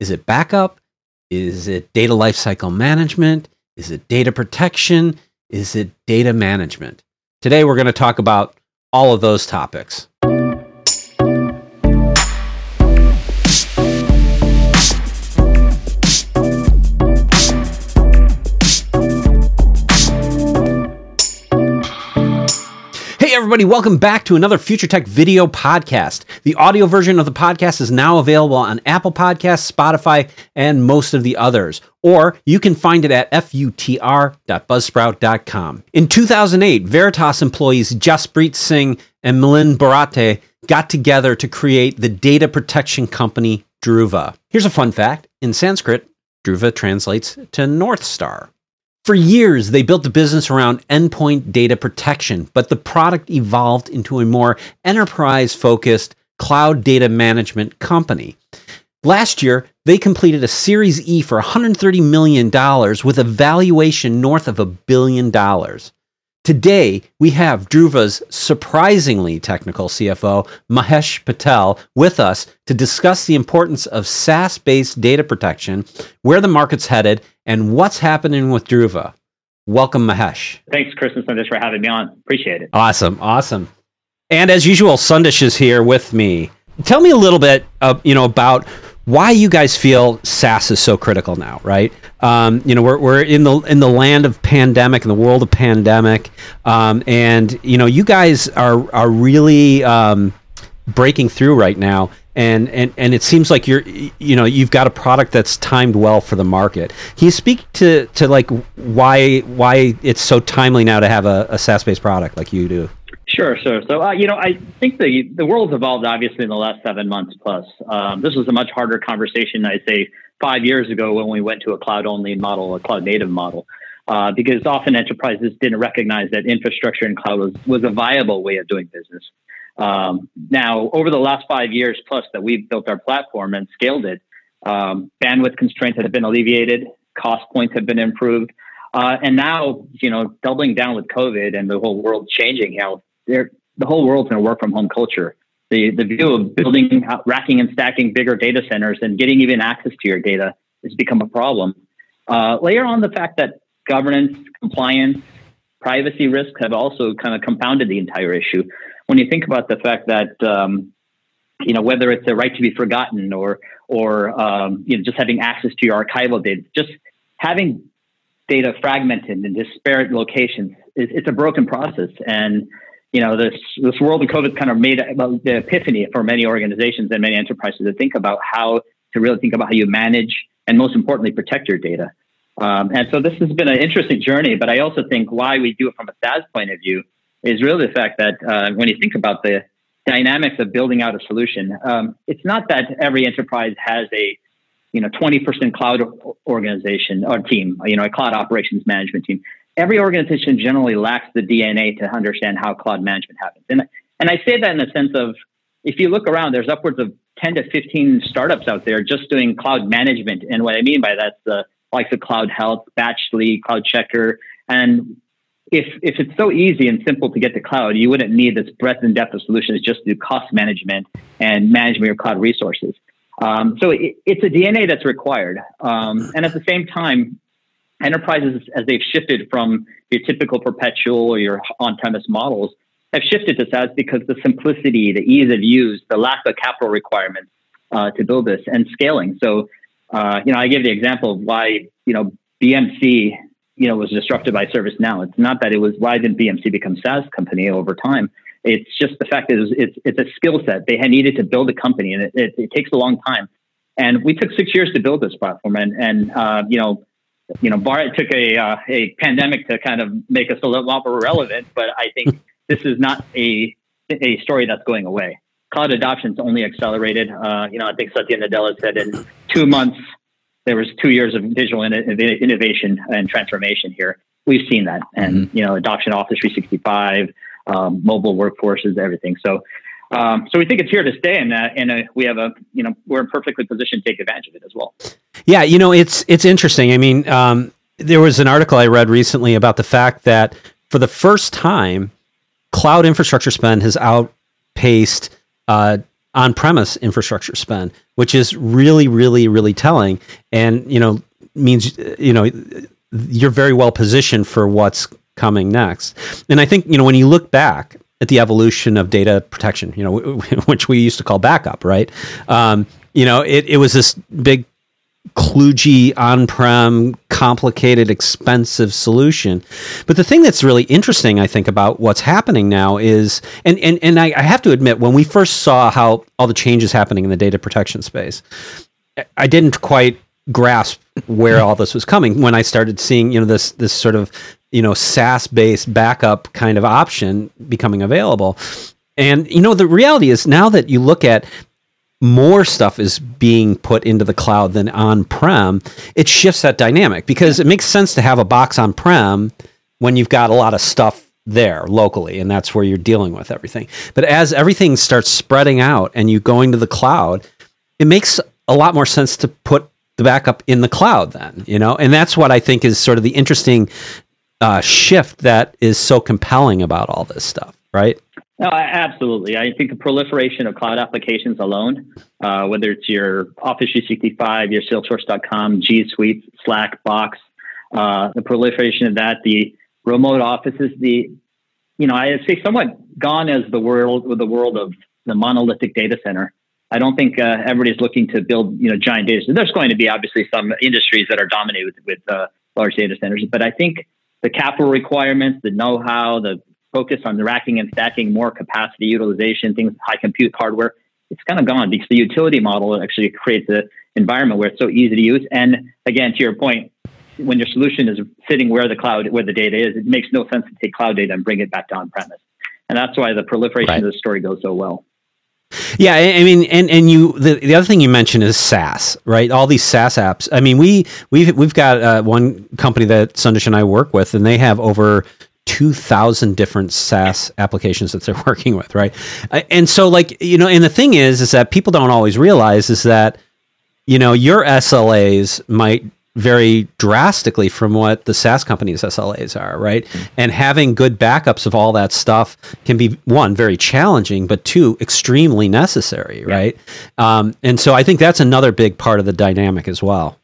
Is it backup? Is it data lifecycle management? Is it data protection? Is it data management? Today, we're going to talk about all of those topics. Everybody. Welcome back to another Future Tech video podcast. The audio version of the podcast is now available on Apple Podcasts, Spotify, and most of the others. Or you can find it at futr.buzzsprout.com. In 2008, Veritas employees Jaspreet Singh and Milind Borate got together to create the data protection company Druva. Here's a fun fact in Sanskrit, Dhruva translates to North Star. For years, they built the business around endpoint data protection, but the product evolved into a more enterprise focused cloud data management company. Last year, they completed a Series E for $130 million with a valuation north of a billion dollars. Today, we have Druva's surprisingly technical CFO, Mahesh Patel, with us to discuss the importance of SaaS based data protection, where the market's headed, and what's happening with Druva. Welcome, Mahesh. Thanks, Chris and Sundish, for having me on. Appreciate it. Awesome, awesome. And as usual, Sundish is here with me. Tell me a little bit, of, you know, about why you guys feel SaaS is so critical now, right? Um, you know, we're, we're in the in the land of pandemic, in the world of pandemic, um, and you know, you guys are are really um, breaking through right now, and and and it seems like you're you know you've got a product that's timed well for the market. Can you speak to to like why why it's so timely now to have a, a SaaS based product like you do? Sure, sure. So, uh, you know, I think the the world's evolved obviously in the last seven months plus. Um, this was a much harder conversation, I'd say, five years ago when we went to a cloud only model, a cloud native model, uh, because often enterprises didn't recognize that infrastructure and cloud was, was a viable way of doing business. Um, now, over the last five years plus that we've built our platform and scaled it, um, bandwidth constraints have been alleviated, cost points have been improved. Uh, and now, you know, doubling down with COVID and the whole world changing, you know, the whole world's in a work from home culture. The, the view of building, racking and stacking bigger data centers and getting even access to your data has become a problem. Uh, layer on the fact that governance, compliance, privacy risks have also kind of compounded the entire issue. When you think about the fact that, um, you know, whether it's the right to be forgotten or, or um, you know, just having access to your archival data, just having data fragmented in disparate locations, it's a broken process. And you know, this this world of COVID kind of made the epiphany for many organizations and many enterprises to think about how to really think about how you manage and most importantly protect your data. Um, and so this has been an interesting journey, but I also think why we do it from a SaaS point of view is really the fact that uh, when you think about the dynamics of building out a solution, um, it's not that every enterprise has a you know 20% cloud organization or team, you know, a cloud operations management team every organization generally lacks the DNA to understand how cloud management happens. And, and I say that in the sense of if you look around, there's upwards of 10 to 15 startups out there just doing cloud management. And what I mean by that's the likes of Cloud Health, Batchly, CloudCheckr. And if, if it's so easy and simple to get to cloud, you wouldn't need this breadth and depth of solutions just to cost management and management of cloud resources. Um, so it, it's a DNA that's required. Um, and at the same time, enterprises, as they've shifted from your typical perpetual or your on-premise models, have shifted to SaaS because the simplicity, the ease of use, the lack of capital requirements uh, to build this, and scaling. So, uh, you know, I give the example of why you know BMC, you know, was disrupted by ServiceNow. It's not that it was why didn't BMC become SaaS company over time. It's just the fact that it's it's a skill set they had needed to build a company, and it, it, it, takes a long time. And we took six years to build this platform, and and uh, you know you know, bar it took a uh, a pandemic to kind of make us a little more relevant, but I think this is not a a story that's going away. Cloud adoption's only accelerated. Uh, you know, I think Satya Nadella said in two months there was two years of digital in- innovation and transformation here. We've seen that, and mm-hmm. you know, adoption of Office 365, um, mobile workforces, everything. So um, so we think it's here to stay, and uh, and uh, we have a you know we're in perfectly positioned to take advantage of it as well. Yeah, you know it's it's interesting. I mean, um, there was an article I read recently about the fact that for the first time, cloud infrastructure spend has outpaced uh, on-premise infrastructure spend. Which is really, really, really telling, and you know means you know you're very well positioned for what's coming next. And I think you know when you look back at the evolution of data protection, you know, which we used to call backup, right? Um, you know, it, it was this big kludgy on-prem complicated expensive solution but the thing that's really interesting i think about what's happening now is and and, and I, I have to admit when we first saw how all the changes happening in the data protection space i didn't quite grasp where all this was coming when i started seeing you know this this sort of you know SaaS based backup kind of option becoming available. And you know the reality is now that you look at more stuff is being put into the cloud than on prem, it shifts that dynamic because it makes sense to have a box on prem when you've got a lot of stuff there locally and that's where you're dealing with everything. But as everything starts spreading out and you going to the cloud, it makes a lot more sense to put the backup in the cloud then, you know? And that's what I think is sort of the interesting uh, shift that is so compelling about all this stuff, right? No, absolutely. I think the proliferation of cloud applications alone, uh, whether it's your Office 365, your Salesforce.com, G Suite, Slack, Box, uh, the proliferation of that, the remote offices, the you know, I say somewhat gone as the world with the world of the monolithic data center. I don't think uh, everybody's looking to build you know giant data centers. There's going to be obviously some industries that are dominated with, with uh, large data centers, but I think the capital requirements, the know-how, the focus on racking and stacking, more capacity utilization, things, high compute hardware, it's kind of gone because the utility model actually creates an environment where it's so easy to use. And again, to your point, when your solution is sitting where the cloud, where the data is, it makes no sense to take cloud data and bring it back to on-premise. And that's why the proliferation right. of the story goes so well. Yeah, I mean, and and you the, the other thing you mentioned is SaaS, right? All these SaaS apps. I mean, we we've we've got uh, one company that Sundish and I work with, and they have over 2000 different SaaS applications that they're working with, right? And so like, you know, and the thing is is that people don't always realize is that you know, your SLAs might vary drastically from what the SaaS companies SLAs are, right? Mm-hmm. And having good backups of all that stuff can be one very challenging, but two extremely necessary, yeah. right? Um, and so I think that's another big part of the dynamic as well.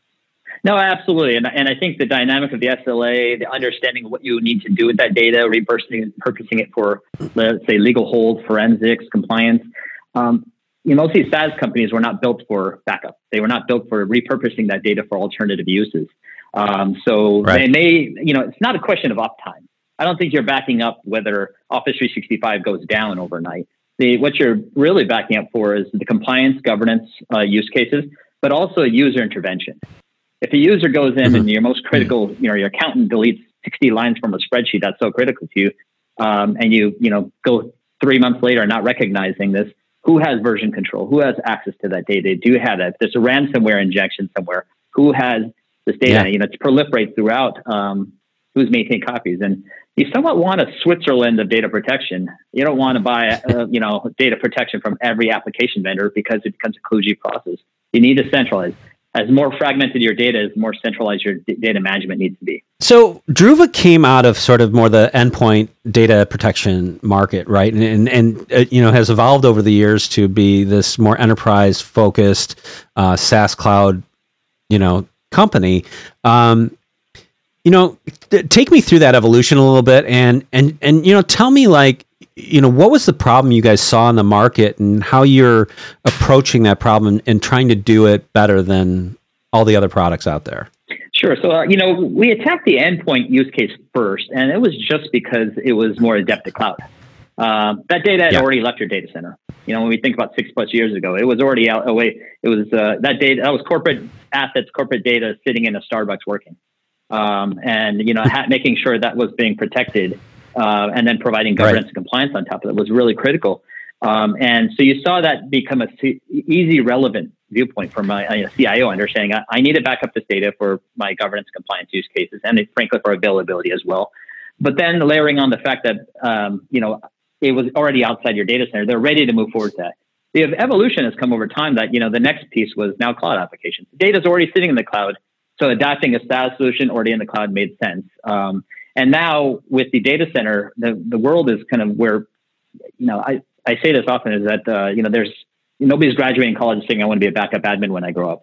No, absolutely, and and I think the dynamic of the SLA, the understanding of what you need to do with that data, repurposing purposing it for let's say legal hold, forensics, compliance. Um, you know, most of these SaaS companies were not built for backup. They were not built for repurposing that data for alternative uses. Um, so right. they may, you know, it's not a question of uptime. I don't think you're backing up whether Office 365 goes down overnight. The, what you're really backing up for is the compliance governance uh, use cases, but also user intervention. If a user goes in mm-hmm. and your most critical, you know, your accountant deletes 60 lines from a spreadsheet that's so critical to you, um, and you, you know, go three months later not recognizing this, who has version control? Who has access to that data? Do you have that? If there's a ransomware injection somewhere, who has this data? Yeah. You know, it's proliferate throughout. Um, who's maintaining copies? And you somewhat want a Switzerland of data protection. You don't want to buy, uh, you know, data protection from every application vendor because it becomes a kludgy process. You need to centralize as more fragmented your data is, more centralized your d- data management needs to be. So Druva came out of sort of more the endpoint data protection market, right? And and, and uh, you know has evolved over the years to be this more enterprise focused uh, SaaS cloud, you know, company. Um, you know, take me through that evolution a little bit, and and and you know, tell me like you know, what was the problem you guys saw in the market and how you're approaching that problem and trying to do it better than all the other products out there? Sure. So, uh, you know, we attacked the endpoint use case first, and it was just because it was more adept to cloud. Uh, that data had yeah. already left your data center. You know, when we think about six plus years ago, it was already out away. It was uh, that data that was corporate assets, corporate data sitting in a Starbucks working, um, and you know, ha- making sure that was being protected uh, and then providing governance right. and compliance on top of it was really critical. Um, and so you saw that become a c- easy, relevant viewpoint for my a CIO understanding. I, I, need to back up this data for my governance compliance use cases, and it, frankly for availability as well. But then layering on the fact that um, you know it was already outside your data center, they're ready to move forward to that. The evolution has come over time. That you know the next piece was now cloud applications. Data is already sitting in the cloud, so adapting a SaaS solution already in the cloud made sense. Um, and now with the data center, the, the world is kind of where, you know, I, I say this often is that, uh, you know, there's, nobody's graduating college saying I want to be a backup admin when I grow up.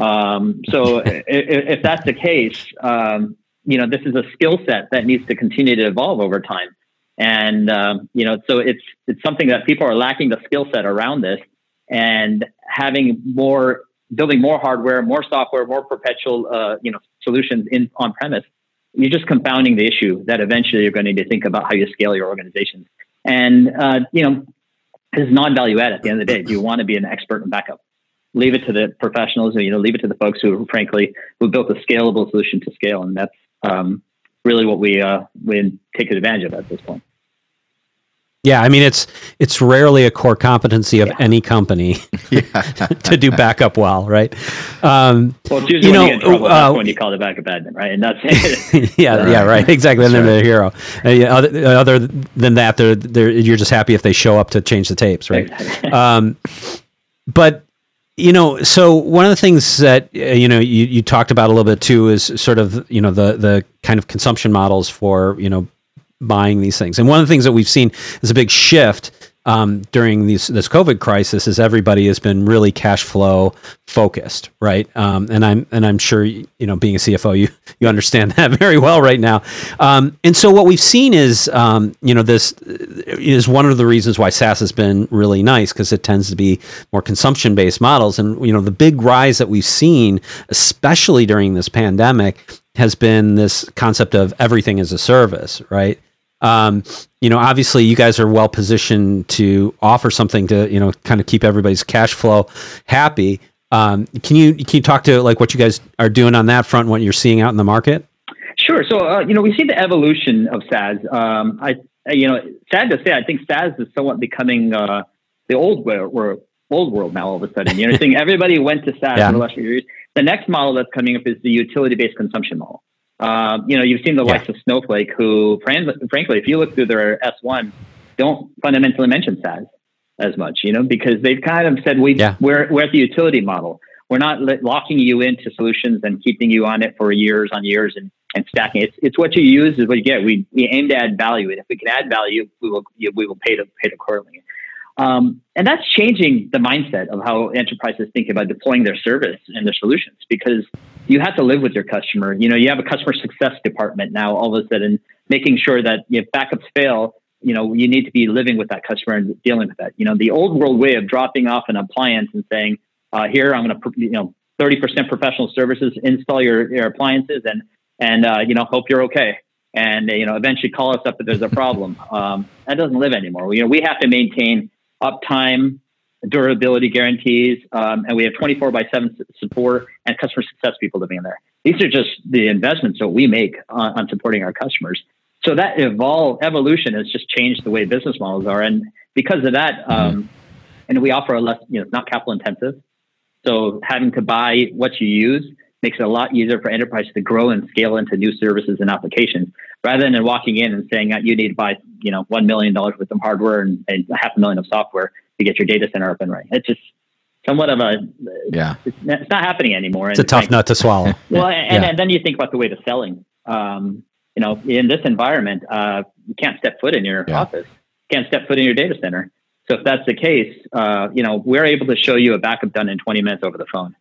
Um, so if, if, that's the case, um, you know, this is a skill set that needs to continue to evolve over time. And, um, you know, so it's, it's something that people are lacking the skill set around this and having more, building more hardware, more software, more perpetual, uh, you know, solutions in on premise. You're just compounding the issue that eventually you're going to need to think about how you scale your organizations. And, uh, you know, this is non-value add at the end of the day. Do you want to be an expert in backup? Leave it to the professionals, you know, leave it to the folks who, frankly, who built a scalable solution to scale, and that's um, really what we uh, we take advantage of at this point. Yeah, I mean it's it's rarely a core competency of yeah. any company to do backup well, right? Um, well, it's usually you know, when you, trouble, uh, when you call the backup admin, right? And that's yeah, yeah, right, exactly. And then they're a hero. Uh, yeah, other, other, than that, they're, they're you're just happy if they show up to change the tapes, right? um, but you know, so one of the things that uh, you know you, you talked about a little bit too is sort of you know the the kind of consumption models for you know buying these things. And one of the things that we've seen is a big shift um, during this COVID crisis is everybody has been really cash flow focused, right? Um, and I'm and I'm sure you know, being a CFO, you you understand that very well right now. Um, and so what we've seen is, um, you know, this is one of the reasons why SaaS has been really nice because it tends to be more consumption based models. And you know, the big rise that we've seen, especially during this pandemic, has been this concept of everything as a service, right? Um, you know, obviously, you guys are well positioned to offer something to you know kind of keep everybody's cash flow happy. Um, can you can you talk to like what you guys are doing on that front, what you're seeing out in the market? Sure. So uh, you know, we see the evolution of SaaS. Um, I you know, sad to say, I think SaaS is somewhat becoming uh, the old world, old world now. All of a sudden, you know, saying everybody went to SaaS yeah. for the last few years. The next model that's coming up is the utility based consumption model. Uh, you know, you've seen the yeah. likes of Snowflake, who, frankly, if you look through their S1, don't fundamentally mention SaaS as much, you know, because they've kind of said we yeah. we're we're at the utility model. We're not locking you into solutions and keeping you on it for years on years and, and stacking. It's it's what you use is what you get. We we aim to add value, and if we can add value, we will we will pay to pay accordingly. Um, and that's changing the mindset of how enterprises think about deploying their service and their solutions because you have to live with your customer. You know, you have a customer success department now all of a sudden making sure that if backups fail, you know, you need to be living with that customer and dealing with that. You know, the old world way of dropping off an appliance and saying, uh, here, I'm going to, you know, 30% professional services, install your, your appliances and, and, uh, you know, hope you're okay. And, you know, eventually call us up if there's a problem. Um, that doesn't live anymore. You know, we have to maintain uptime, durability guarantees, um, and we have 24 by 7 support and customer success people living in there. These are just the investments that we make on, on supporting our customers. So that evolve evolution has just changed the way business models are, and because of that, mm-hmm. um, and we offer a less, you know, it's not capital intensive. So having to buy what you use makes it a lot easier for enterprises to grow and scale into new services and applications rather than walking in and saying that you need to buy, you know, $1 million worth of hardware and, and half a million of software to get your data center up and running. It's just somewhat of a, yeah, it's, it's not happening anymore. It's and a tough nut to swallow. well, and, yeah. and, then you think about the way to selling. Um, you know, in this environment, uh, you can't step foot in your yeah. office, can't step foot in your data center. So if that's the case, uh, you know, we're able to show you a backup done in 20 minutes over the phone.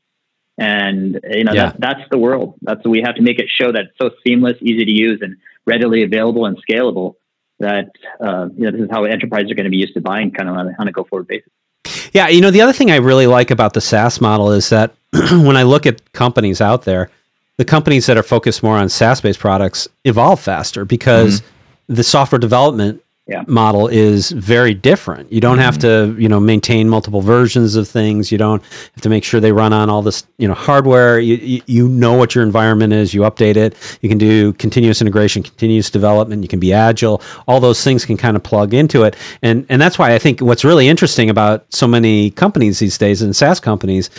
And you know yeah. that, that's the world. That's we have to make it show that it's so seamless, easy to use, and readily available and scalable. That uh, you know this is how enterprises are going to be used to buying kind of on a, on a go forward basis. Yeah, you know the other thing I really like about the SaaS model is that when I look at companies out there, the companies that are focused more on SaaS based products evolve faster because mm-hmm. the software development yeah. model is very different. You don't mm-hmm. have to, you know, maintain multiple versions of things. You don't have to make sure they run on all this, you know, hardware. You, you, you know what your environment is. You update it. You can do continuous integration, continuous development. You can be agile. All those things can kind of plug into it. And and that's why I think what's really interesting about so many companies these days and SaaS companies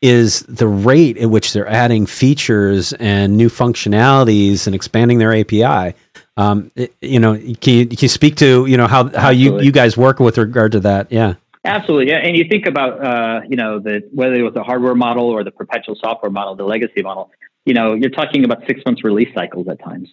is the rate at which they're adding features and new functionalities and expanding their API. Um, it, you know, can you, can you speak to you know how how you you guys work with regard to that? Yeah. Absolutely, yeah. And you think about uh, you know the whether it was the hardware model or the perpetual software model, the legacy model. You know, you're talking about six months release cycles at times.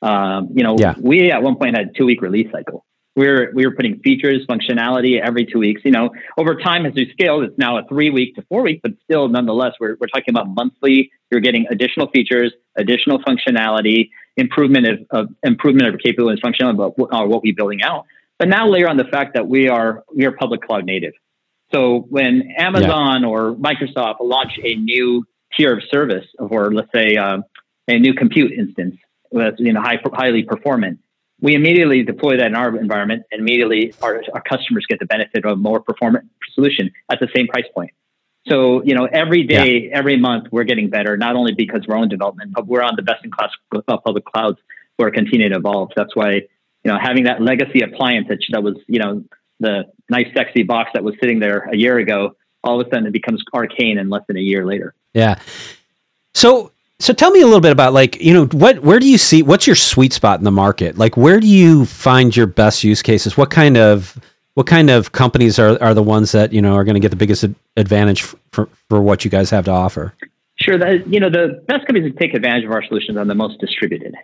Um, you know, yeah. we at one point had two week release cycle. We were we were putting features, functionality every two weeks. You know, over time as we scaled, it's now a three week to four week, but still, nonetheless, we're we're talking about monthly. You're getting additional features, additional functionality, improvement of, of improvement of capability and functionality but what, uh, what we're building out. But now layer on the fact that we are we are public cloud native. So when Amazon yeah. or Microsoft launch a new tier of service, or let's say uh, a new compute instance that's you know high, highly performant, we immediately deploy that in our environment, and immediately our, our customers get the benefit of a more performant solution at the same price point. So you know, every day, yeah. every month, we're getting better. Not only because our own development, but we're on the best in class uh, public clouds who are continuing to evolve. That's why you know having that legacy appliance that, that was you know the nice sexy box that was sitting there a year ago, all of a sudden it becomes arcane in less than a year later. Yeah. So so tell me a little bit about like, you know, what where do you see what's your sweet spot in the market? Like where do you find your best use cases? What kind of what kind of companies are, are the ones that, you know, are going to get the biggest advantage for, for what you guys have to offer? Sure. That, you know, the best companies that take advantage of our solutions are the most distributed.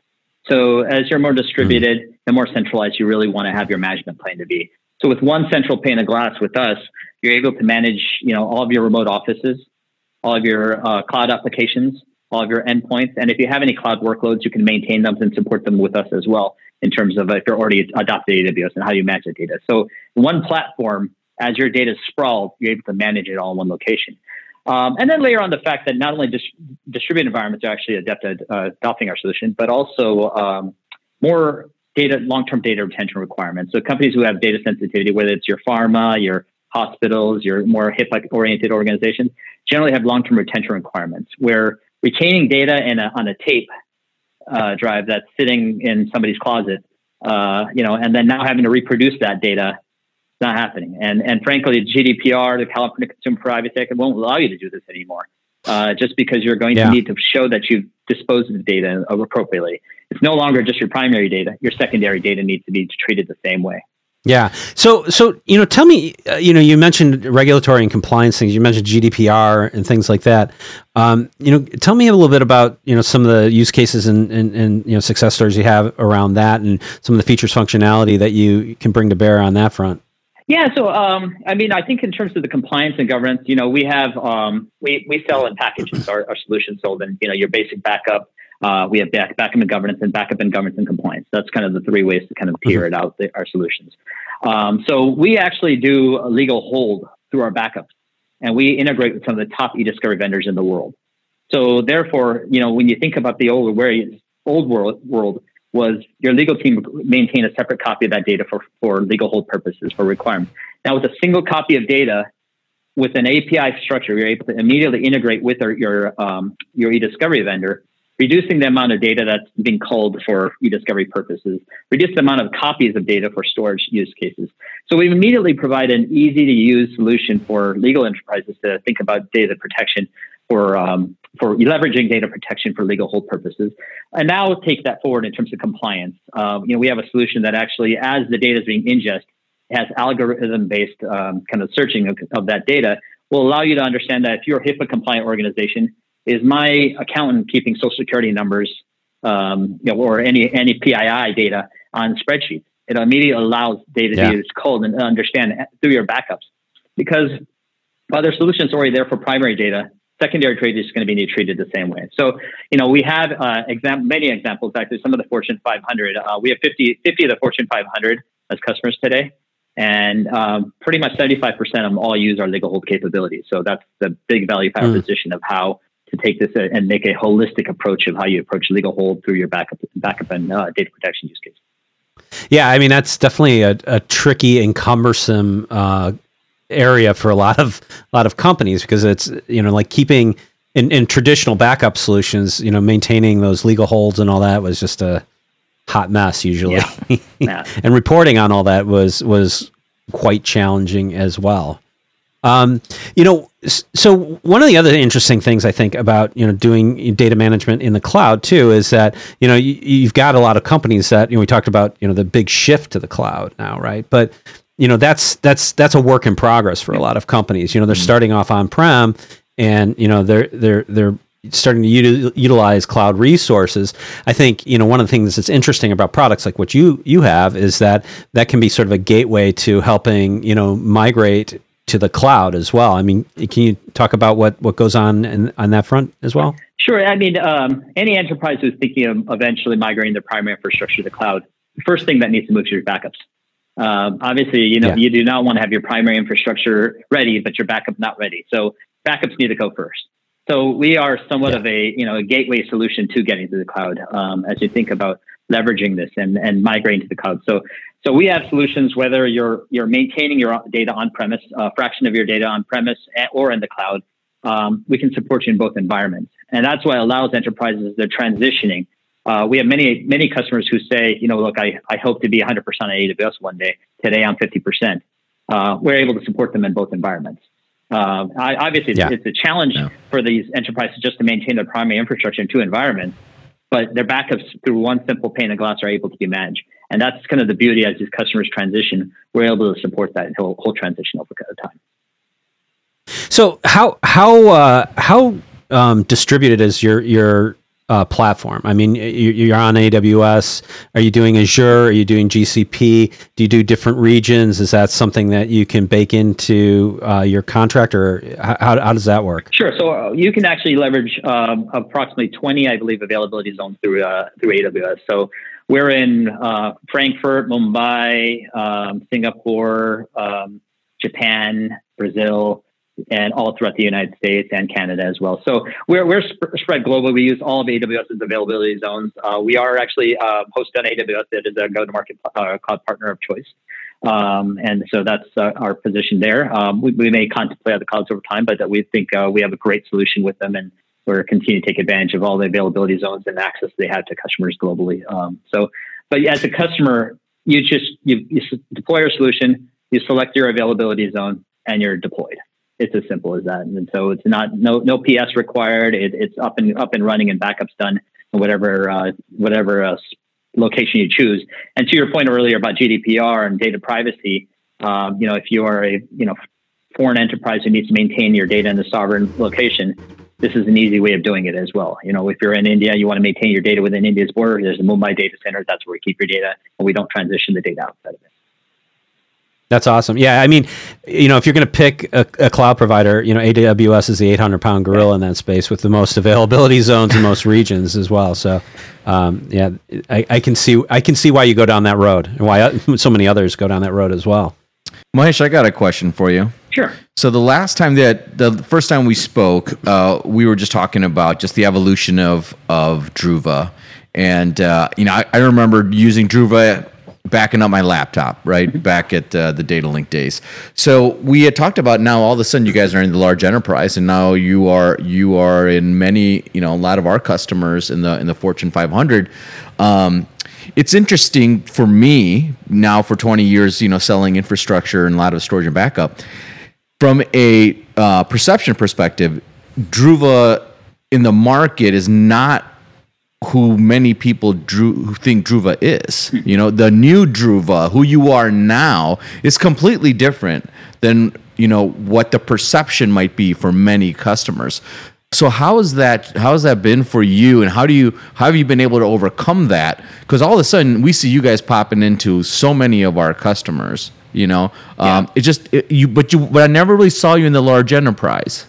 So as you're more distributed mm-hmm. and more centralized, you really want to have your management plane to be. So with one central pane of glass with us, you're able to manage, you know, all of your remote offices, all of your uh, cloud applications, all of your endpoints. And if you have any cloud workloads, you can maintain them and support them with us as well in terms of if you're already adopted AWS and how you manage the data. So one platform, as your data is sprawled, you're able to manage it all in one location. Um, and then layer on the fact that not only dis- distributed environments are actually adapted, uh, adopting our solution, but also um, more data, long-term data retention requirements. So companies who have data sensitivity, whether it's your pharma, your hospitals, your more HIPAA-oriented organizations, generally have long-term retention requirements where retaining data in a, on a tape uh, drive that's sitting in somebody's closet, uh, you know, and then now having to reproduce that data, it's not happening. And and frankly, GDPR, the California Consumer Privacy Act, won't allow you to do this anymore, uh, just because you're going yeah. to need to show that you've disposed of the data appropriately. It's no longer just your primary data; your secondary data needs to be treated the same way. Yeah. So, so you know, tell me, uh, you know, you mentioned regulatory and compliance things. You mentioned GDPR and things like that. Um, you know, tell me a little bit about you know some of the use cases and, and, and you know success stories you have around that, and some of the features functionality that you can bring to bear on that front. Yeah, so um, I mean, I think in terms of the compliance and governance, you know, we have um, we we sell in packages. Our, our solutions sold in you know your basic backup, uh, we have back, backup and governance and backup and governance and compliance. That's kind of the three ways to kind of mm-hmm. it out the, our solutions. Um, so we actually do a legal hold through our backups, and we integrate with some of the top e-discovery vendors in the world. So therefore, you know, when you think about the old very old world world was your legal team maintain a separate copy of that data for, for legal hold purposes for requirements. Now with a single copy of data with an API structure, you're able to immediately integrate with our, your um, your e-discovery vendor reducing the amount of data that's being culled for e-discovery purposes, reduce the amount of copies of data for storage use cases. So we immediately provide an easy to use solution for legal enterprises to think about data protection for um, for leveraging data protection for legal hold purposes. And now take that forward in terms of compliance. Um, you know, we have a solution that actually, as the data is being ingested, has algorithm-based um, kind of searching of, of that data will allow you to understand that if you're a HIPAA compliant organization, is my accountant keeping social security numbers um, you know, or any any PII data on spreadsheets. It immediately allows data yeah. to be culled and understand through your backups. Because while their solutions already there for primary data, secondary data is going to be treated the same way. So, you know, we have uh, exam- many examples. Actually, some of the Fortune 500. Uh, we have 50, 50 of the Fortune 500 as customers today. And um, pretty much 75% of them all use our legal hold capabilities. So that's the big value proposition mm. of how to take this and make a holistic approach of how you approach legal hold through your backup, backup and uh, data protection use case. Yeah, I mean that's definitely a, a tricky and cumbersome uh, area for a lot of a lot of companies because it's you know like keeping in, in traditional backup solutions, you know, maintaining those legal holds and all that was just a hot mess usually, yeah. Yeah. and reporting on all that was was quite challenging as well. Um, you know, so one of the other interesting things I think about you know doing data management in the cloud too is that you know you, have got a lot of companies that you know we talked about you know the big shift to the cloud now, right? But you know that's that's that's a work in progress for a lot of companies. You know, they're mm-hmm. starting off on prem, and you know they're they're they're starting to util- utilize cloud resources. I think you know one of the things that's interesting about products like what you you have is that that can be sort of a gateway to helping you know migrate to the cloud as well. I mean, can you talk about what what goes on in, on that front as well? Sure. I mean, um, any enterprise who's thinking of eventually migrating their primary infrastructure to the cloud, the first thing that needs to move is your backups. Um, obviously, you know, yeah. you do not want to have your primary infrastructure ready, but your backup not ready. So backups need to go first. So we are somewhat yeah. of a you know a gateway solution to getting to the cloud um, as you think about leveraging this and, and migrating to the cloud. So so we have solutions whether you're you're maintaining your data on premise, a fraction of your data on premise or in the cloud. Um, we can support you in both environments, and that's what allows enterprises they're transitioning. Uh, we have many many customers who say, you know, look, I, I hope to be 100% on AWS one day. Today I'm 50%. Uh, we're able to support them in both environments. Uh, I, obviously, yeah. it's a challenge yeah. for these enterprises just to maintain their primary infrastructure in two environments, but their backups through one simple pane of glass are able to be managed. And that's kind of the beauty as these customers transition, we're able to support that whole, whole transition over time. So how how uh, how um, distributed is your your uh, platform? I mean, you're on AWS. Are you doing Azure? Are you doing GCP? Do you do different regions? Is that something that you can bake into uh, your contract, or how, how does that work? Sure. So uh, you can actually leverage um, approximately 20, I believe, availability zones through uh, through AWS. So we're in uh, Frankfurt, Mumbai, um, Singapore, um, Japan, Brazil and all throughout the United States and Canada as well. So we're, we're sp- spread globally. We use all of AWS's availability zones. Uh, we are actually uh, hosted on AWS. It is a go-to-market uh, cloud partner of choice. Um, and so that's uh, our position there. Um, we, we, may contemplate other clouds over time, but we think uh, we have a great solution with them and we're continuing to take advantage of all the availability zones and access they have to customers globally. Um, so, but as a customer, you just you, you deploy your solution, you select your availability zone, and you're deployed it's as simple as that. And so it's not no no PS required. It, it's up and up and running and backups done in whatever uh, whatever uh, location you choose. And to your point earlier about GDPR and data privacy, um, you know, if you are a you know foreign enterprise who needs to maintain your data in the sovereign location, this is an easy way of doing it as well. You know, if you're in India, you want to maintain your data within India's border. There's a Mumbai data center. That's where we keep your data, and we don't transition the data outside of it. That's awesome. Yeah, I mean, you know, if you're going to pick a, a, cloud provider, you know, AWS is the 800 pound gorilla in that space with the most availability zones in most regions as well. So, um, yeah, I, I, can see I can see why you go down that road and why so many others go down that road as well. Mahesh, I got a question for you. Sure. So the last time that the first time we spoke, uh, we were just talking about just the evolution of of Druva, and uh, you know, I, I remember using Druva backing up my laptop, right? Mm-hmm. Back at uh, the Datalink days. So we had talked about now all of a sudden you guys are in the large enterprise and now you are you are in many, you know, a lot of our customers in the in the Fortune 500. Um, it's interesting for me now for 20 years, you know, selling infrastructure and a lot of storage and backup. From a uh, perception perspective, Druva in the market is not who many people drew who think Druva is. Hmm. You know, the new Druva, who you are now, is completely different than you know what the perception might be for many customers. So how is that? How has that been for you? And how do you how have you been able to overcome that? Because all of a sudden we see you guys popping into so many of our customers. You know, yeah. um, it just it, you, but you, but I never really saw you in the large enterprise.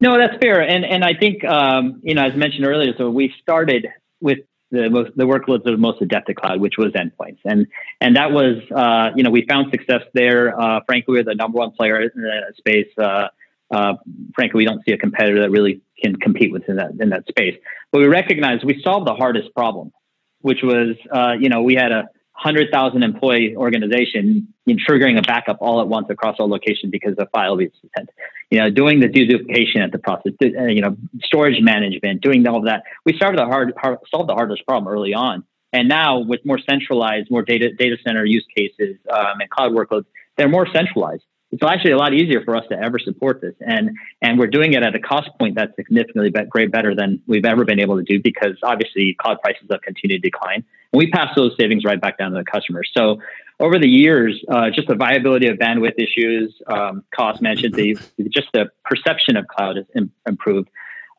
No, that's fair, and and I think um, you know as mentioned earlier, so we started with the most the workloads that are most adept at cloud, which was endpoints, and and that was uh, you know we found success there. Uh, frankly, we're the number one player in that space. Uh, uh, frankly, we don't see a competitor that really can compete within that in that space. But we recognize we solved the hardest problem, which was uh, you know we had a 100,000 employee organization triggering a backup all at once across all locations because the file was sent. You know, doing the deduplication at the process, uh, you know, storage management, doing all of that. We started the hard, hard solved the hardest problem early on. And now with more centralized, more data data center use cases um, and cloud workloads, they're more centralized it's actually a lot easier for us to ever support this and and we're doing it at a cost point that's significantly be- great better than we've ever been able to do because obviously cloud prices have continued to decline and we pass those savings right back down to the customers so over the years uh, just the viability of bandwidth issues um, cost mentioned the just the perception of cloud has Im- improved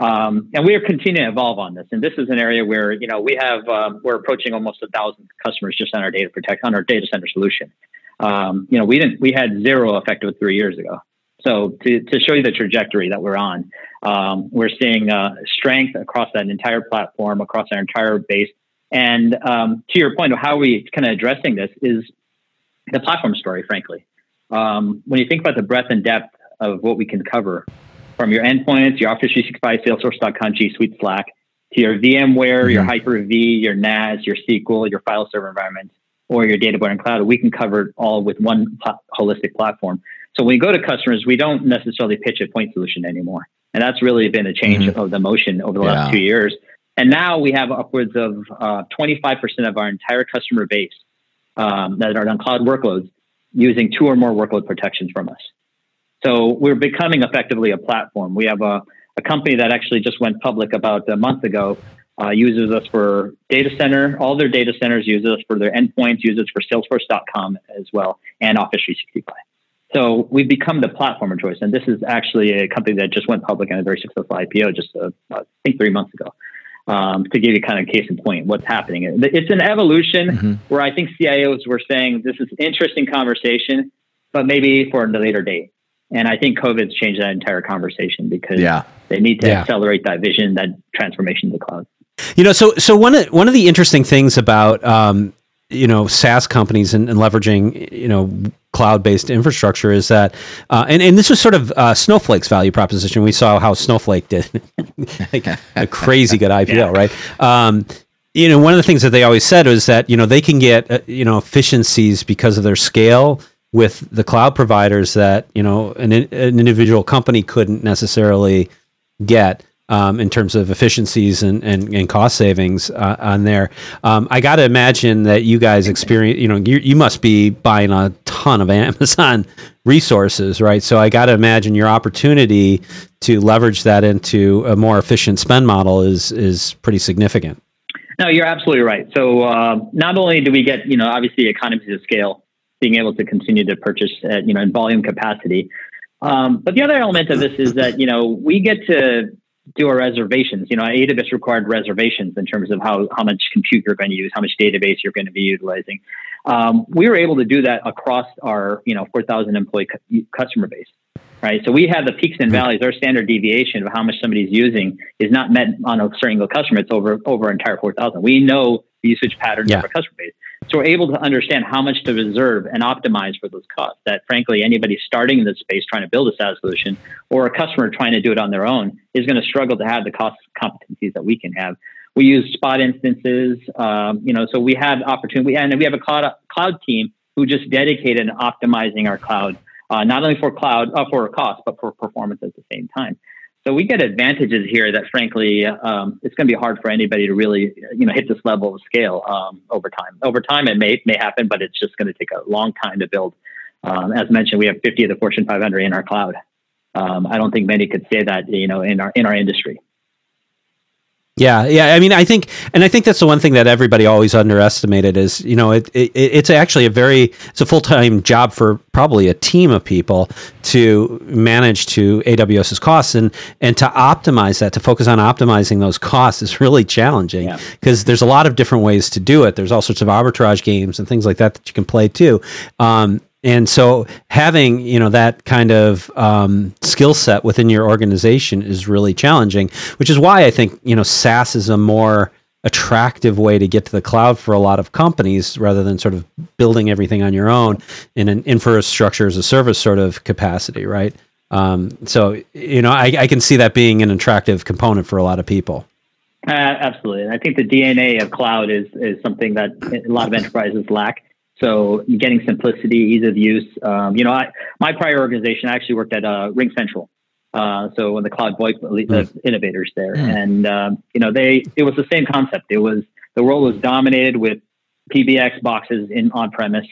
Um, and we are continuing to evolve on this. And this is an area where you know we have um, we're approaching almost a thousand customers just on our data protect on our data center solution. Um, you know, we didn't we had zero effective three years ago. So to, to show you the trajectory that we're on, um, we're seeing uh, strength across that entire platform, across our entire base. And um, to your point of how we kind of addressing this is the platform story, frankly. Um, when you think about the breadth and depth of what we can cover, from your endpoints, your Office 365, Salesforce.com, G Suite, Slack, to your VMware, mm-hmm. your Hyper-V, your NAS, your SQL, your file server environments, or your data-borne cloud, we can cover it all with one pl- holistic platform. So when we go to customers, we don't necessarily pitch a point solution anymore. And that's really been a change mm-hmm. of the motion over the yeah. last two years. And now we have upwards of uh, 25% of our entire customer base um, that are on cloud workloads using two or more workload protections from us. So we're becoming effectively a platform. We have a, a company that actually just went public about a month ago, uh, uses us for data center. All their data centers use us for their endpoints, use us for Salesforce.com as well, and Office 365. So we've become the platform of choice. And this is actually a company that just went public on a very successful IPO just, uh, I think, three months ago. Um, to give you kind of case in point, what's happening. It's an evolution mm-hmm. where I think CIOs were saying this is an interesting conversation, but maybe for a later date. And I think COVID's changed that entire conversation because yeah. they need to yeah. accelerate that vision, that transformation to the cloud. You know, so so one of one of the interesting things about um, you know SaaS companies and, and leveraging you know cloud based infrastructure is that, uh, and and this was sort of uh, Snowflake's value proposition. We saw how Snowflake did like a crazy good IPO, yeah. right? Um, you know, one of the things that they always said was that you know they can get uh, you know efficiencies because of their scale with the cloud providers that you know an, an individual company couldn't necessarily get um, in terms of efficiencies and, and, and cost savings uh, on there. Um, I got to imagine that you guys experience, you know, you, you must be buying a ton of Amazon resources, right? So I got to imagine your opportunity to leverage that into a more efficient spend model is is pretty significant. No, you're absolutely right. So uh, not only do we get, you know, obviously economies of scale, being able to continue to purchase at, you know, in volume capacity. Um, but the other element of this is that, you know, we get to do our reservations. You know, AWS required reservations in terms of how, how much compute you're going to use, how much database you're going to be utilizing. Um, we were able to do that across our, you know, 4,000 employee cu- customer base, right? So we have the peaks and valleys. Our standard deviation of how much somebody's using is not met on a single customer. It's over over entire 4,000. We know the usage patterns yeah. of our customer base. So we're able to understand how much to reserve and optimize for those costs that frankly anybody starting in this space trying to build a SaaS solution or a customer trying to do it on their own is going to struggle to have the cost competencies that we can have. We use spot instances, um, you know, so we have opportunity and we have a cloud, cloud team who just dedicated to optimizing our cloud, uh, not only for cloud, uh, for cost, but for performance at the same time. So we get advantages here that, frankly, um, it's going to be hard for anybody to really, you know, hit this level of scale um, over time. Over time, it may may happen, but it's just going to take a long time to build. Um, as mentioned, we have 50 of the Fortune 500 in our cloud. Um, I don't think many could say that, you know, in our in our industry. Yeah, yeah. I mean, I think, and I think that's the one thing that everybody always underestimated is, you know, it, it it's actually a very, it's a full time job for probably a team of people to manage to AWS's costs and and to optimize that, to focus on optimizing those costs is really challenging because yeah. there's a lot of different ways to do it. There's all sorts of arbitrage games and things like that that you can play too. Um, and so having you know that kind of um, skill set within your organization is really challenging which is why i think you know saas is a more attractive way to get to the cloud for a lot of companies rather than sort of building everything on your own in an infrastructure as a service sort of capacity right? Um, so you know I, I can see that being an attractive component for a lot of people. Uh, absolutely. I think the dna of cloud is is something that a lot of enterprises lack so getting simplicity, ease of use. Um, you know, I, my prior organization, I actually worked at uh, RingCentral. Uh, so when the cloud VoIP mm. innovators there, mm. and um, you know, they it was the same concept. It was the world was dominated with PBX boxes in on premise.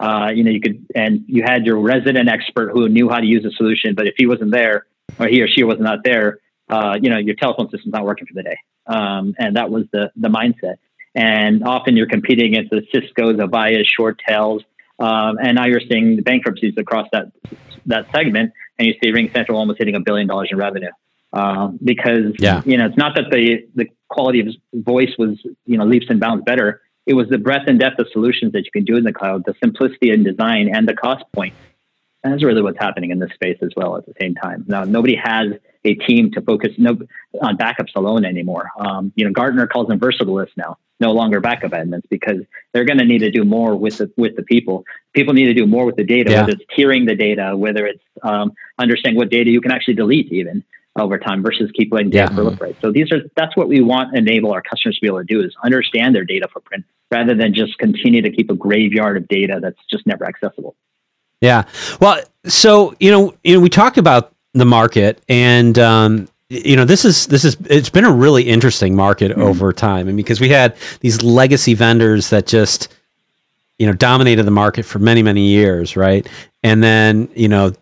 Uh, you know, you could and you had your resident expert who knew how to use a solution, but if he wasn't there or he or she was not there, uh, you know, your telephone system's not working for the day. Um, and that was the the mindset and often you're competing against the Cisco's, Avaya, ShoreTels, um, and now you're seeing the bankruptcies across that that segment, and you see RingCentral almost hitting a billion dollars in revenue. uh, because yeah. you know it's not that the the quality of voice was you know leaps and bounds better. It was the breadth and depth of solutions that you can do in the cloud, the simplicity in design, and the cost point. And that's really what's happening in this space as well at the same time. Now, nobody has a team to focus no, on backups alone anymore. Um, you know, Gartner calls them versatilists now, no longer backup admins because they're going to need to do more with the with the people. People need to do more with the data, yeah. whether it's tiering the data, whether it's um, understanding what data you can actually delete even over time versus keep letting data yeah. proliferate. So these are that's what we want enable our customers to be able to do is understand their data footprint rather than just continue to keep a graveyard of data that's just never accessible. Yeah. Well, so you know, you know, we talk about the market, and um, you know, this is this is it's been a really interesting market mm-hmm. over time, and because we had these legacy vendors that just you know dominated the market for many many years, right? And then you know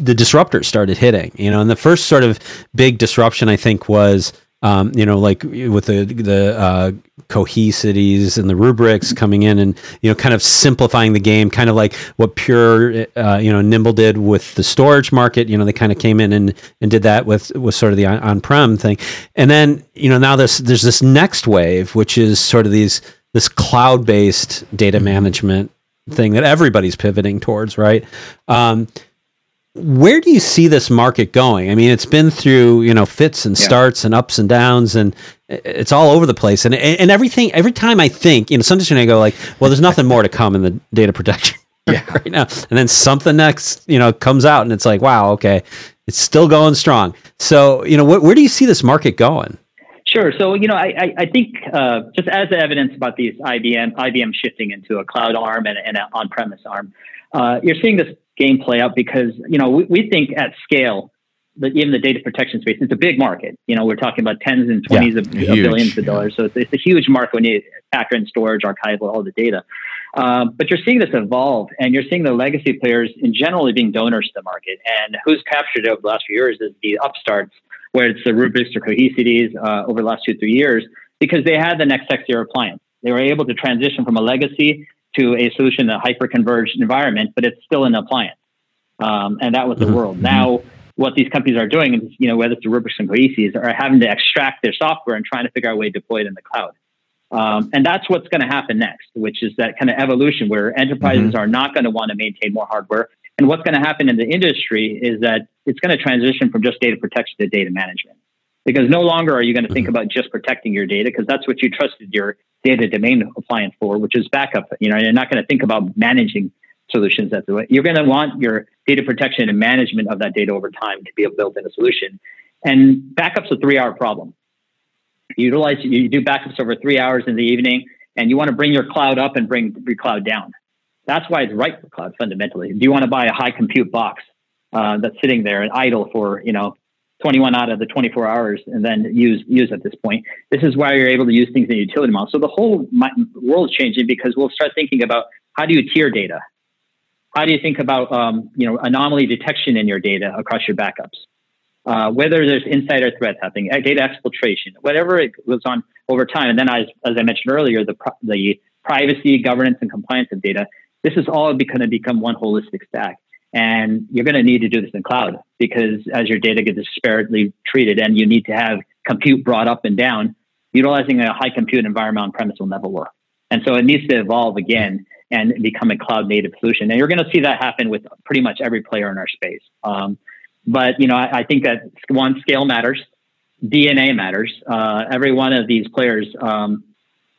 the disruptors started hitting, you know, and the first sort of big disruption I think was um, you know, like with the the uh, Cohesities and the Rubriks coming in and you know, kind of simplifying the game, kind of like what Pure, uh, you know, Nimble did with the storage market. You know, they kind of came in and, and did that with with sort of the on prem thing, and then you know now this there's this next wave, which is sort of these this cloud based data management thing that everybody's pivoting towards, right? Um, where do you see this market going? I mean, it's been through you know fits and starts yeah. and ups and downs, and it's all over the place. And and everything every time I think, you know, sometimes I go like, well, there's nothing more to come in the data protection yeah. right now, and then something next, you know, comes out, and it's like, wow, okay, it's still going strong. So you know, wh- where do you see this market going? Sure. So you know, I I, I think uh, just as evidence about these IBM IBM shifting into a cloud arm and, and an on-premise arm, uh, you're seeing this game play out because you know we, we think at scale that even the data protection space it's a big market. You know we're talking about tens and twenties yeah, of, of, billions of dollars. So it's, it's, a huge market when you factor in storage archival all the data. Um, but you're seeing this evolve and you're seeing the legacy players in generally being donors to the market. And who's captured it over the last few years is the upstarts where it's the Rubriks or Cohesities uh, over the last two three years because they had the next sexier appliance. They were able to transition from a legacy to a solution, in a hyper-converged environment, but it's still an appliance. Um, and that was the mm-hmm. world. Now, what these companies are doing is, you know, whether it's the Rubriks and Cohesities, are having to extract their software and trying to figure out a way to deploy it in the cloud. Um, and that's what's going to happen next, which is that kind of evolution where enterprises mm-hmm. are not going to want to maintain more hardware. And what's going to happen in the industry is that it's going to transition from just data protection to data management. Because no longer are you going to think mm-hmm. about just protecting your data, because that's what you trusted your data domain appliance for, which is backup. You know, you're not going to think about managing solutions that way. You're going to want your data protection and management of that data over time to be to build in a solution. And backup's a three hour problem. You utilize, you do backups over three hours in the evening, and you want to bring your cloud up and bring your cloud down. That's why it's right for cloud fundamentally. Do you want to buy a high compute box uh, that's sitting there and idle for, you know, 21 out of the 24 hours and then use use at this point. This is why you're able to use things in utility model. So the whole world's changing because we'll start thinking about how do you tier data? How do you think about um, you know anomaly detection in your data across your backups? Uh, whether there's insider threats happening, uh, data exfiltration, whatever it goes on over time. And then, as, as I mentioned earlier, the the privacy, governance, and compliance of data. This is all going to become one holistic stack. And you're going to need to do this in cloud because as your data gets disparately treated and you need to have compute brought up and down, utilizing a high compute environment on premise will never work. And so it needs to evolve again and become a cloud native solution. And you're going to see that happen with pretty much every player in our space. Um, but you know, I, I, think that one scale matters, DNA matters. Uh, every one of these players, um,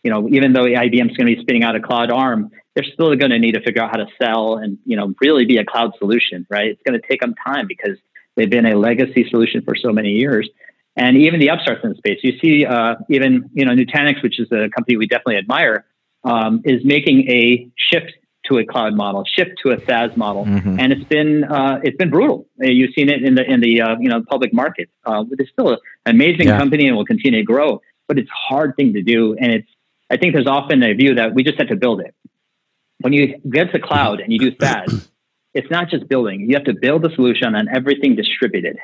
you know, even though IBM is going to be spinning out a cloud arm, they're still going to need to figure out how to sell and you know really be a cloud solution, right? It's going to take them time because they've been a legacy solution for so many years. And even the upstarts in the space, you see, uh, even you know, Nutanix, which is a company we definitely admire, um, is making a shift to a cloud model, shift to a SaaS model, mm-hmm. and it's been uh, it's been brutal. You've seen it in the in the uh, you know public market. Uh, it's still an amazing yeah. company and will continue to grow, but it's a hard thing to do. And it's I think there's often a view that we just have to build it when you get to cloud and you do SaaS, it's not just building. You have to build a solution on everything distributed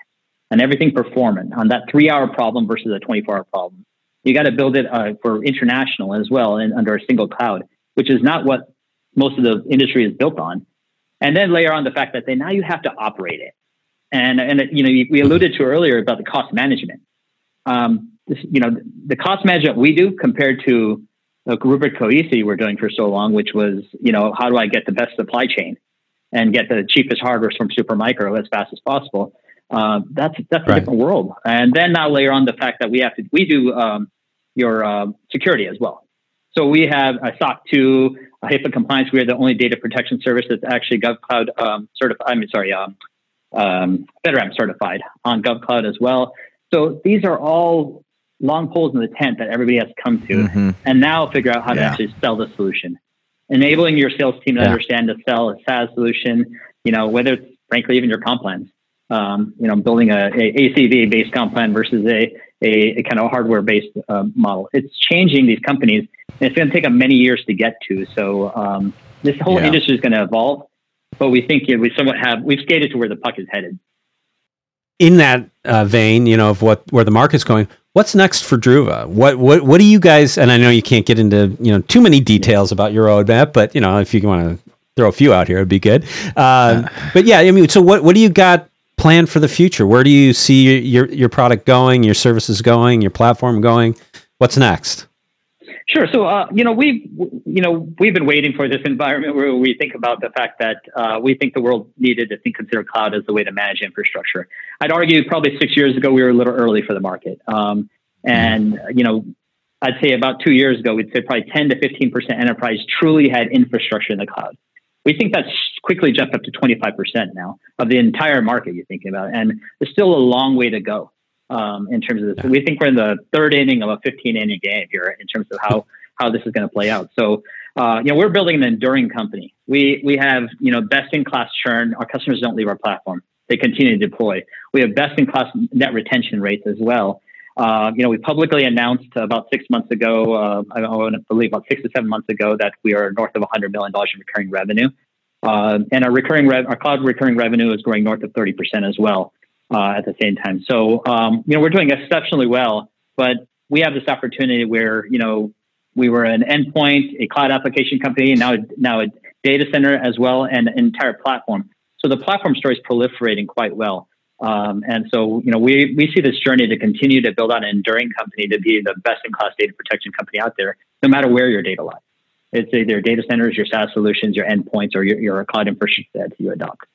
and everything performant on that three hour problem versus a 24 hour problem. You got to build it uh, for international as well and under a single cloud, which is not what most of the industry is built on. And then layer on the fact that they, now you have to operate it. And and you know we alluded to earlier about the cost management. Um, this, you know the cost management we do compared to like Rubrik Cohesity we're doing for so long, which was you know how do I get the best supply chain and get the cheapest hardware from Supermicro as fast as possible. Uh, that's that's right. a different world. And then now layer on the fact that we have to we do um, your uh, security as well. So we have a SOC 2, a HIPAA compliance. We are the only data protection service that's actually GovCloud um, certified. I mean, sorry, um, um, FedRAMP certified on GovCloud as well. So these are all long poles in the tent that everybody has to come to, mm-hmm. and now figure out how yeah. to actually sell the solution. Enabling your sales team to yeah. understand to sell a SaaS solution, you know, whether it's frankly even your comp plans. Um, you know, building a, a ACV based comp plan versus a, a, a kind of hardware based uh, model. It's changing these companies and it's going to take them many years to get to. So um, this whole yeah. industry is going to evolve, but we think you know, we somewhat have we've skated to where the puck is headed. In that uh, vein, you know, of what where the market's going, what's next for Druva? What what what do you guys? And I know you can't get into you know too many details about your roadmap, but you know if you want to throw a few out here, it'd be good. Uh, but yeah, I mean, so what what do you got planned for the future? Where do you see your your product going, your services going, your platform going? What's next? Sure. So, uh, you know, we've, you know, we've been waiting for this environment where we think about the fact that uh, we think the world needed to think, consider cloud as the way to manage infrastructure. I'd argue probably six years ago we were a little early for the market, um, and you know, I'd say about two years ago we'd say probably 10 to 15 percent enterprise truly had infrastructure in the cloud. We think that's quickly jumped up to 25 percent now of the entire market you're thinking about, and there's still a long way to go um, in terms of this. Yeah. We think we're in the third inning of a 15 inning game here in terms of how how this is going to play out. So, uh, you know, we're building an enduring company. We we have you know best in class churn. Our customers don't leave our platform; they continue to deploy. We have best in class net retention rates as well. Uh, you know, we publicly announced about six months ago, uh, I, I believe about six to seven months ago, that we are north of $100 million in recurring revenue. Uh, and our recurring rev- our cloud recurring revenue is growing north of 30% as well uh, at the same time. So, um, you know, we're doing exceptionally well, but we have this opportunity where, you know, we were an endpoint, a cloud application company, and now, now a data center as well, and an entire platform. So the platform story is proliferating quite well. Um, and so, you know, we, we see this journey to continue to build out an enduring company to be the best in class data protection company out there, no matter where your data lies. It's either data centers, your SaaS solutions, your endpoints, or your, your cloud infrastructure that you adopt.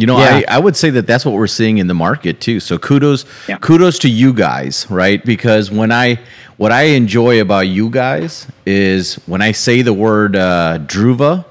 You know, yeah. I, I would say that that's what we're seeing in the market too. So kudos, yeah. kudos to you guys, right? Because when I, what I enjoy about you guys is when I say the word uh, Druva,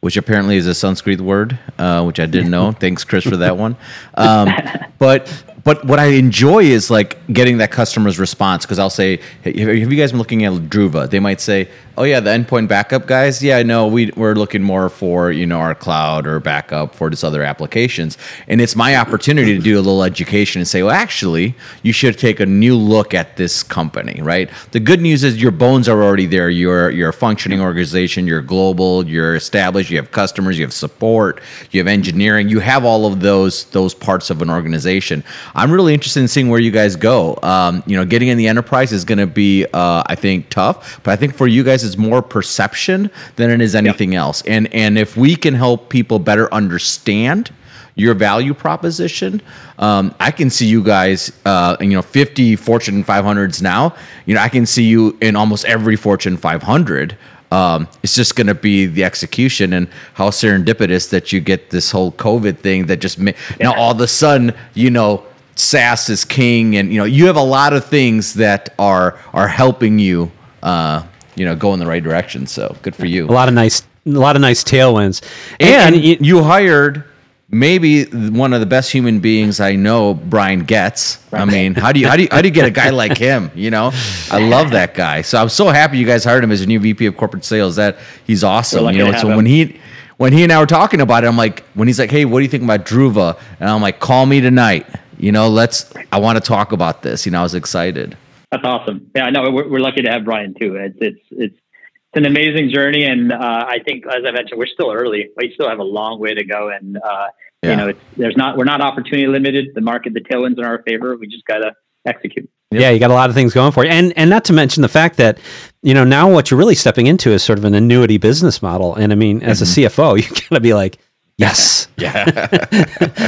which apparently is a Sanskrit word, uh, which I didn't know. Thanks, Chris, for that one. Um, but but what I enjoy is like getting that customer's response because I'll say, hey, "Have you guys been looking at Druva?" They might say, "Oh yeah, the endpoint backup guys. Yeah, no, we we're looking more for you know our cloud or backup for this other applications." And it's my opportunity to do a little education and say, "Well, actually, you should take a new look at this company." Right. The good news is your bones are already there. You're you're a functioning organization. You're global. You're established. You have customers. You have support. You have engineering. You have all of those those parts of an organization. I'm really interested in seeing where you guys go. Um, you know, getting in the enterprise is going to be, uh, I think, tough. But I think for you guys, it's more perception than it is anything yep. else. And and if we can help people better understand your value proposition. Um, I can see you guys, uh, you know, 50 Fortune 500s now. You know, I can see you in almost every Fortune 500. Um, it's just going to be the execution and how serendipitous that you get this whole COVID thing that just ma- yeah. now all of a sudden, you know, SaaS is king, and you know you have a lot of things that are are helping you, uh, you know, go in the right direction. So good for you. A lot of nice, a lot of nice tailwinds, and, and you hired maybe one of the best human beings I know, Brian Getz. I mean, how do you how do you how do you get a guy like him? You know, I love that guy. So I'm so happy you guys hired him as a new VP of corporate sales. That he's awesome. You know, so him. when he when he and I were talking about it, I'm like, when he's like, "Hey, what do you think about Druva?" and I'm like, "Call me tonight." You know, let's, I want to talk about this. You know, I was excited. That's awesome. Yeah, no, we're, we're lucky to have Brian too. It's, it's, it's, it's an amazing journey. And uh, I think, as I mentioned, we're still early. We still have a long way to go. And, uh, yeah. you know, it's, there's not, we're not opportunity limited. The market, the tailwinds in our favor. We just got to execute. Yeah, you got a lot of things going for you, and and not to mention the fact that you know now what you're really stepping into is sort of an annuity business model. And I mean, as mm-hmm. a CFO, you got to be like, Yes. Yeah.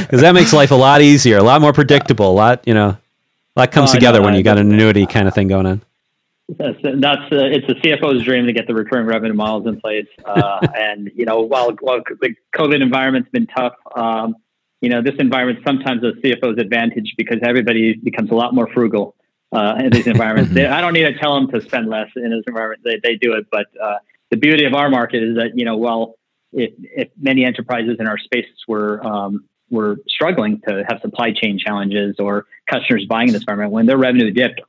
Because that makes life a lot easier, a lot more predictable, a lot, you know, a lot comes Oh, I together know, when I you got an annuity kind of thing going on. That's, that's uh, it's a CFO's dream to get the recurring revenue models in place. Uh, and you know, while while the COVID environment's been tough, um, you know, this environment sometimes a CFO's advantage because everybody becomes a lot more frugal uh, in these environments. they, I don't need to tell them to spend less in this environment; they, they do it. But uh, the beauty of our market is that you know, while if, if many enterprises in our space were um, were struggling to have supply chain challenges or customers buying in this environment, when their revenue dipped,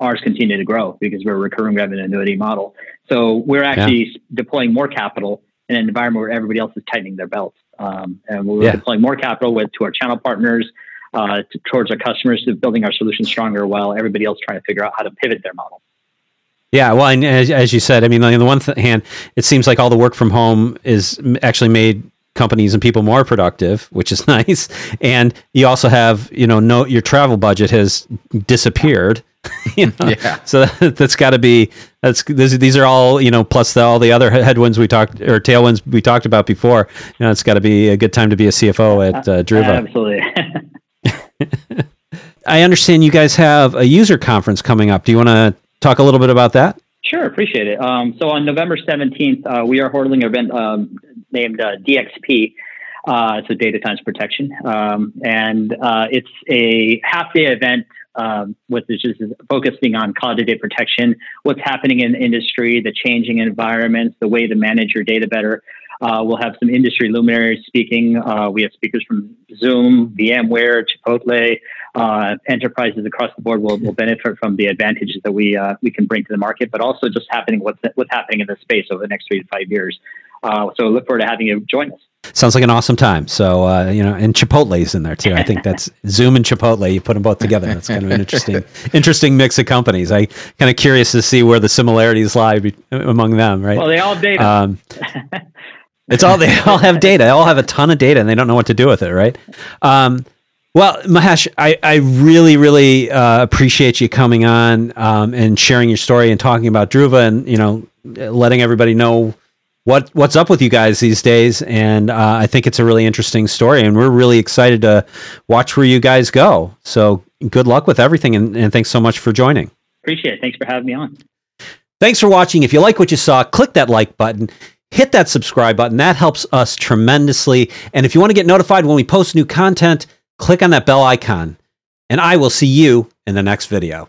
ours continue to grow because we're a recurring revenue annuity model. So we're actually deploying more capital in an environment where everybody else is tightening their belts. Um, and we're Yeah. deploying more capital with to our channel partners, uh, to, towards our customers, to building our solution stronger while everybody else trying to figure out how to pivot their model. Yeah, well, and as, as you said, I mean, on the one th- hand, it seems like all the work from home is actually made companies and people more productive, which is nice. And you also have, you know, no, your travel budget has disappeared. you know? Yeah. So that, that's got to be that's these, these are all you know plus the, all the other he- headwinds we talked or tailwinds we talked about before. You know, it's got to be a good time to be a CFO at uh, Druva. Absolutely. I understand you guys have a user conference coming up. Do you want to talk a little bit about that? Sure, appreciate it. Um, so on November 17th, uh, we are holding an event um, named uh, DXP. Uh, it's a data times protection. Um, and uh, it's a half day event um, is focusing on cloud data protection, what's happening in the industry, the changing environments, the way to manage your data better. Uh, we'll have some industry luminaries speaking. Uh, we have speakers from Zoom, VMware, Chipotle, uh, enterprises across the board will, will benefit from the advantages that we uh, we can bring to the market, but also just happening what's what's happening in the space over the next three to five years. Uh, so look forward to having you join us. Sounds like an awesome time. So uh, you know, and Chipotle's in there too. I think that's Zoom and Chipotle. You put them both together. That's kind of an interesting, interesting mix of companies. I kind of curious to see where the similarities lie be- among them. Right? Well, they all data. Um, it's all they all have data. They all have a ton of data, and they don't know what to do with it. Right? Um, well, Mahesh, I, I really, really uh, appreciate you coming on um, and sharing your story and talking about Druva, and you know, letting everybody know what what's up with you guys these days. And uh, I think it's a really interesting story, and we're really excited to watch where you guys go. So good luck with everything, and, and thanks so much for joining. Appreciate it. Thanks for having me on. Thanks for watching. If you like what you saw, click that like button. Hit that subscribe button. That helps us tremendously. And if you want to get notified when we post new content, click on that bell icon. And I will see you in the next video.